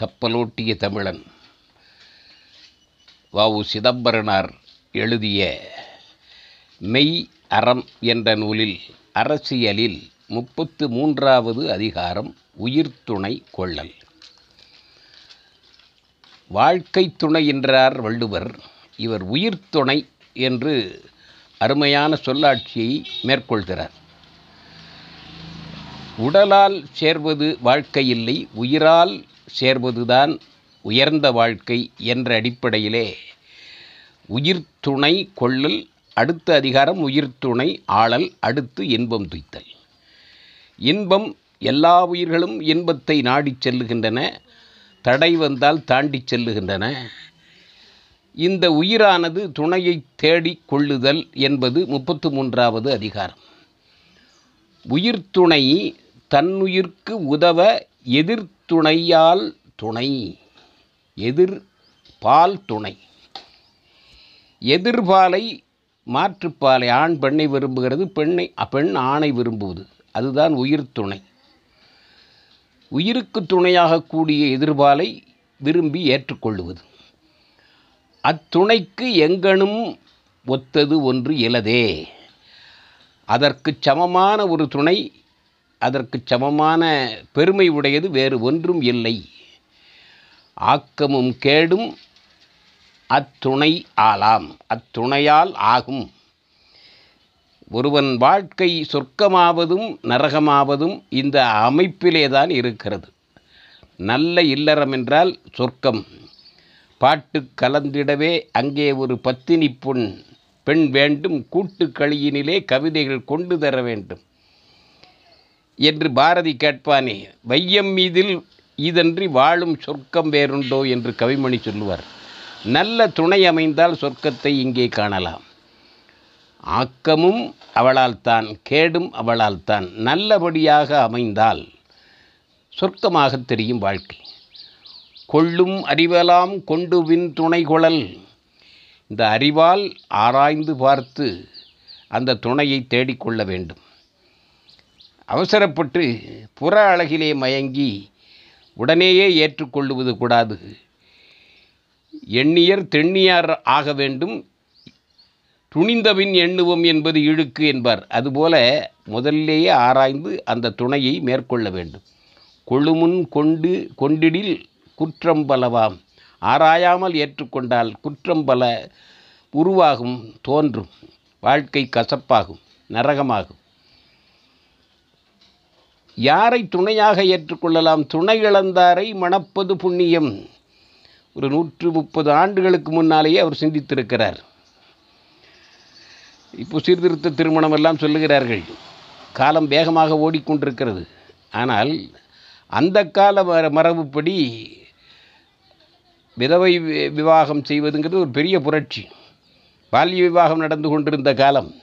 கப்பலோட்டிய தமிழன். வஉ சிதம்பரனார் எழுதிய மெய் அறம் என்ற நூலில் அரசியலில் முப்பத்து மூன்றாவது அதிகாரம் உயிர்த்துணை கொள்ளல். வாழ்க்கை துணை என்றார் வள்ளுவர். இவர் உயிர்த்துணை என்று அருமையான சொல்லாட்சியை மேற்கொள்கிறார். உடலால் சேர்வது வாழ்க்கை இல்லை உயிரால் சேர்வதுதான் உயர்ந்த வாழ்க்கை என்ற அடிப்படையிலே உயிர்த்துணை கொள்ளல் அடுத்த அதிகாரம் உயிர்த்துணை ஆளல் அடுத்து இன்பம் துய்த்தல். இன்பம் எல்லா உயிர்களும் இன்பத்தை நாடிச் செல்லுகின்றன தடை வந்தால் தாண்டிச் செல்லுகின்றன. இந்த உயிரானது துணையை தேடிக் கொள்ளுதல் என்பது முப்பத்து மூன்றாவது அதிகாரம். உயிர்த்துணை தன்னுயிர்க்கு உதவ எதிர்த்துணையால் துணை எதிர் பால் துணை. எதிர்பாலை மாற்றுப்பாலை ஆண் பெண்ணை விரும்புகிறது பெண்ணை பெண் ஆணை விரும்புவது. அதுதான் உயிர் துணை. உயிருக்கு துணையாக கூடிய எதிர்பாலை விரும்பி ஏற்றுக்கொள்ளுவது. அத்துணைக்கு எங்கனும் ஒத்தது ஒன்று இலதே. அதற்கு சமமான ஒரு துணை அதற்கு சமமான பெருமை உடையது வேறு ஒன்றும் இல்லை. ஆக்கமும் கேடும் அத்துணை ஆலாம். அத்துணையால் ஆகும். ஒருவன் வாழ்க்கை சொர்க்கமாவதும் நரகமாவதும் இந்த அமைப்பிலே தான் இருக்கிறது. நல்ல இல்லறம் என்றால் சொர்க்கம். பாட்டு கலந்திடவே அங்கே ஒரு பத்தினி பொன். பெண் வேண்டும் கூட்டு களியினிலே கவிதைகள் கொண்டு தர வேண்டும். என்று பாரதி கேட்பானே வையம் மீதில் இதன்றி வாழும் சொர்க்கம் வேறுண்டோ? என்று கவிமணி சொல்லுவார். நல்ல துணை அமைந்தால் சொர்க்கத்தை இங்கே காணலாம். ஆக்கமும் அவளால் தான் கேடும் அவளால் தான் நல்லபடியாக அமைந்தால் சொர்க்கமாக தெரியும் வாழ்க்கை. கொள்ளும் அறிவலாம் கொண்டு வின் துணை கொழல் இந்த அறிவால் ஆராய்ந்து பார்த்து அந்த துணையை தேடிக்கொள்ள வேண்டும். அவசரப்பட்டு புற அழகிலே மயங்கி உடனேயே ஏற்றுக்கொள்ளுவது கூடாது. எண்ணியர் தெண்ணியார் ஆக வேண்டும். துணிந்தபின் எண்ணுவோம் என்பது இழுக்கு என்பார். அதுபோல முதல்லேயே ஆராய்ந்து அந்த துணையை மேற்கொள்ள வேண்டும். கொழுமுன் கொண்டு கொண்டிடில் குற்றம் பலவாம். ஆராயாமல் ஏற்றுக்கொண்டால் குற்றம் பல உருவாகும் தோன்றும். வாழ்க்கை கசப்பாகும் நரகமாகும். யாரை துணையாக ஏற்றுக்கொள்ளலாம்? துணை இழந்தாரை மணப்பது புண்ணியம். ஒரு நூற்று முப்பது ஆண்டுகளுக்கு முன்னாலேயே அவர் சிந்தித்திருக்கிறார். இப்போ சீர்திருத்த திருமணம் எல்லாம் சொல்லுகிறார்கள். காலம் வேகமாக ஓடிக்கொண்டிருக்கிறது. ஆனால் அந்த கால மர மரபுப்படி விதவை விவாகம் செய்வதுங்கிறது ஒரு பெரிய புரட்சி. பால்ய விவாகம் நடந்து கொண்டிருந்த காலம்.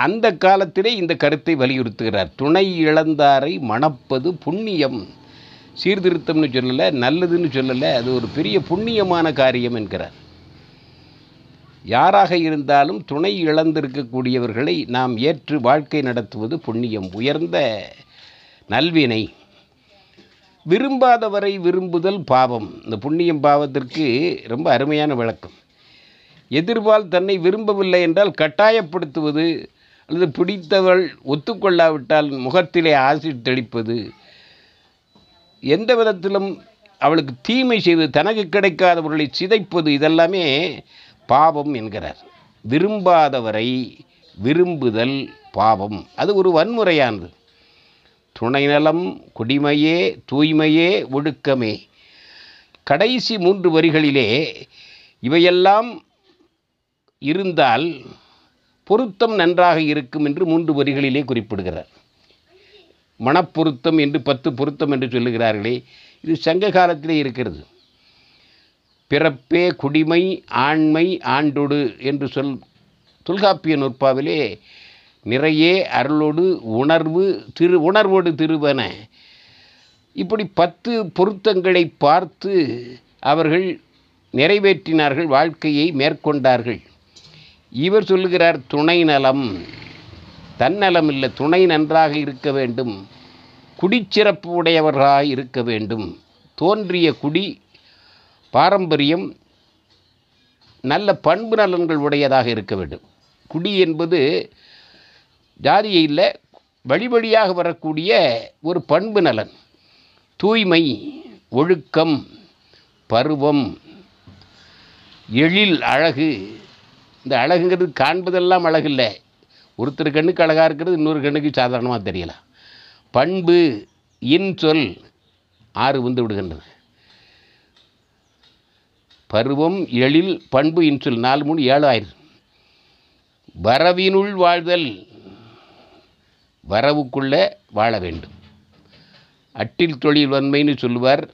அந்த காலத்திலே இந்த கருத்தை வலியுறுத்துகிறார். துணை இழந்தாரை மணப்பது புண்ணியம். சீர்திருத்தம்னு சொல்லலை நல்லதுன்னு சொல்லலை அது ஒரு பெரிய புண்ணியமான காரியம் என்கிறார். யாராக இருந்தாலும் துணை இழந்திருக்கக்கூடியவர்களை நாம் ஏற்று வாழ்க்கை நடத்துவது புண்ணியம். உயர்ந்த நல்வினை. விரும்பாதவரை விரும்புதல் பாவம். இந்த புண்ணியம் பாவத்திற்கு ரொம்ப அருமையான விளக்கம். எதிர்பால் தன்னை விரும்பவில்லை என்றால் கட்டாயப்படுத்துவது அல்லது பிடித்தவள் ஒத்துக்கொள்ளாவிட்டால் முகத்திலே ஆசிட் தெளிப்பது. எந்த விதத்திலும் அவளுக்கு தீமை செய்வது தனக்கு கிடைக்காதவர்களை சிதைப்பது இதெல்லாமே பாவம் என்கிறார். விரும்பாதவரை விரும்புதல் பாவம். அது ஒரு வன்முறையானது. துணை நலம் குடிமையே தூய்மையே ஒழுக்கமே. கடைசி மூன்று வரிகளிலே இவையெல்லாம் இருந்தால் பொருத்தம் நன்றாக இருக்கும் என்று மூன்று வரிகளிலே குறிப்பிடுகிறார். மனப்பொருத்தம் என்று பத்து பொருத்தம் என்று சொல்லுகிறார்களே இது சங்க காலத்திலே இருக்கிறது. பிறப்பே குடிமை ஆண்மை ஆண்டொடு என்று சொல் தொல்காப்பிய நுட்பாவிலே நிறைய அருளோடு உணர்வு திரு உணர்வோடு திருவன இப்படி பத்து பொருத்தங்களை பார்த்து அவர்கள் நிறைவேற்றினார்கள் வாழ்க்கையை மேற்கொண்டார்கள். இவர் சொல்லுகிறார் துணை நலம். தன்னலம் இல்லை துணை நன்றாக இருக்க வேண்டும். குடிச்சிறப்பு உடையவர்களாக இருக்க வேண்டும். தோன்றிய குடி பாரம்பரியம் நல்ல பண்பு நலன்கள் உடையதாக இருக்க வேண்டும். குடி என்பது ஜாதியை இல்லை வழி வழியாக வரக்கூடிய ஒரு பண்பு நலன். தூய்மை ஒழுக்கம் பருவம் எழில் அழகு இந்த அழகுங்கிறது காண்பதெல்லாம் அழகில்லை. ஒருத்தர் கண்ணுக்கு அழகாக இருக்கிறது இன்னொரு கண்ணுக்கு சாதாரணமாக தெரியலாம் பண்பு இன்சொல் ஆறு வந்து விடுகின்றது. பருவம் எழில் பண்பு இன்சொல் நாலு மூணு ஏழு ஆயிரம். வரவினுள் வாழ்தல் வரவுக்குள்ளே வாழ வேண்டும். அட்டில் தொழில் வன்மைன்னு சொல்லுவார்.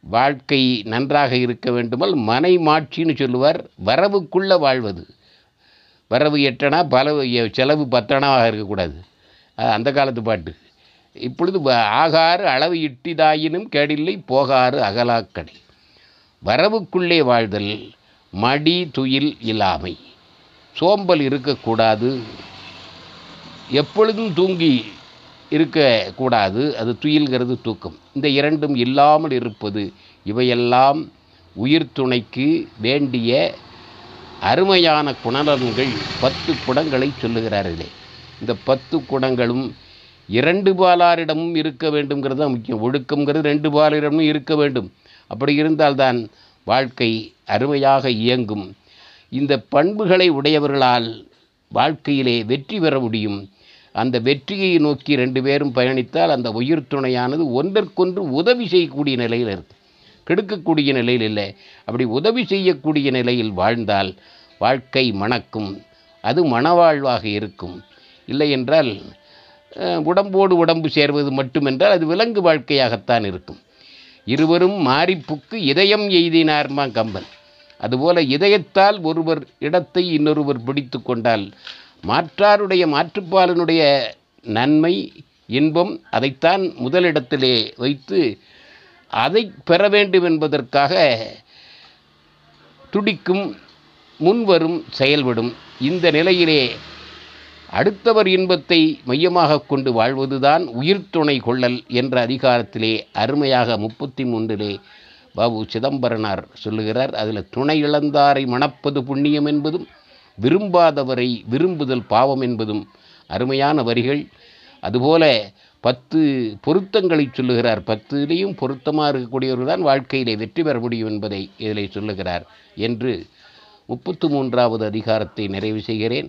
வாழ்க்கை நன்றாக இருக்க வேண்டுமால் மனை மாட்சின்னு சொல்லுவார். வரவுக்குள்ளே வாழ்வது. வரவு எட்டனா பல செலவு பத்தனாவாக இருக்கக்கூடாது. அது அந்த காலத்து பாட்டு. இப்பொழுது வ- ஆகாறு அளவு இட்டிதாயினும் கேடில்லை போகாறு அகலாக்கடை. வரவுக்குள்ளே வாழ்தல் மடி துயில் இல்லாமை. சோம்பல் இருக்கக்கூடாது. எப்பொழுதும் தூங்கி இருக்கக்கூடாது. அது துயில்கிறது தூக்கம். இந்த இரண்டும் இல்லாமல் இருப்பது இவையெல்லாம் உயிர் துணைக்கு வேண்டிய அருமையான குணநலன்கள் பத்து குணங்களை சொல்லுகிறார்களே இந்த பத்து குணங்களும் இரண்டு பாலாரிடமும் இருக்க வேண்டும்ங்கிறது தான் முக்கியம். ஒழுக்கம்ங்கிறது ரெண்டு பாலாரிடமும் இருக்க வேண்டும். அப்படி இருந்தால்தான் வாழ்க்கை அருமையாக இயங்கும். இந்த பண்புகளை உடையவர்களால் வாழ்க்கையிலே வெற்றி பெற முடியும். அந்த வெற்றியை நோக்கி ரெண்டு பேரும் பயணித்தால் அந்த உயிர் துணையானது ஒன்றற்கொன்று உதவி செய்யக்கூடிய நிலையில் இருக்கு. கெடுக்கக்கூடிய நிலையில் இல்லை. அப்படி உதவி செய்யக்கூடிய நிலையில் வாழ்ந்தால் வாழ்க்கை மணக்கும். அது மனவாழ்வாக இருக்கும். இல்லை என்றால் உடம்போடு உடம்பு சேர்வது மட்டுமென்றால் அது விலங்கு வாழ்க்கையாகத்தான் இருக்கும். இருவரும் மாறிப்புக்கு இதயம் எய்தினார்மா கம்பன். அதுபோல இதயத்தால் ஒருவர் இடத்தை இன்னொருவர் பிடித்து கொண்டால் மாற்றாருடைய மாற்றுப்பாலனுடைய நன்மை இன்பம் அதைத்தான் முதலிடத்திலே வைத்து அதை பெற வேண்டும் என்பதற்காக துடிக்கும் முன்வரும் செயல்படும் இந்த நிலையிலே அடுத்தவர் இன்பத்தை மையமாக கொண்டு வாழ்வதுதான் உயிர் துணை கொள்ளல் என்ற அதிகாரத்திலே அருமையாக முப்பத்தி மூன்றிலே பாபு சிதம்பரனார் சொல்லுகிறார். அதில் துணை இழந்தாரை மணப்பது புண்ணியம் என்பதும் விரும்பாதவரை விரும்புதல் பாவம் என்பதும் அருமையான வரிகள். அதுபோல பத்து பொருத்தங்களை சொல்லுகிறார். பத்துலேயும் பொருத்தமாக இருக்கக்கூடியவர்கள் தான் வாழ்க்கையிலே வெற்றி பெற முடியும் என்பதை இதில் சொல்லுகிறார் என்று முப்பத்து மூன்றாவது அதிகாரத்தை நிறைவு செய்கிறேன்.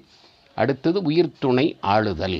அடுத்தது உயிர் துணை ஆளுதல்.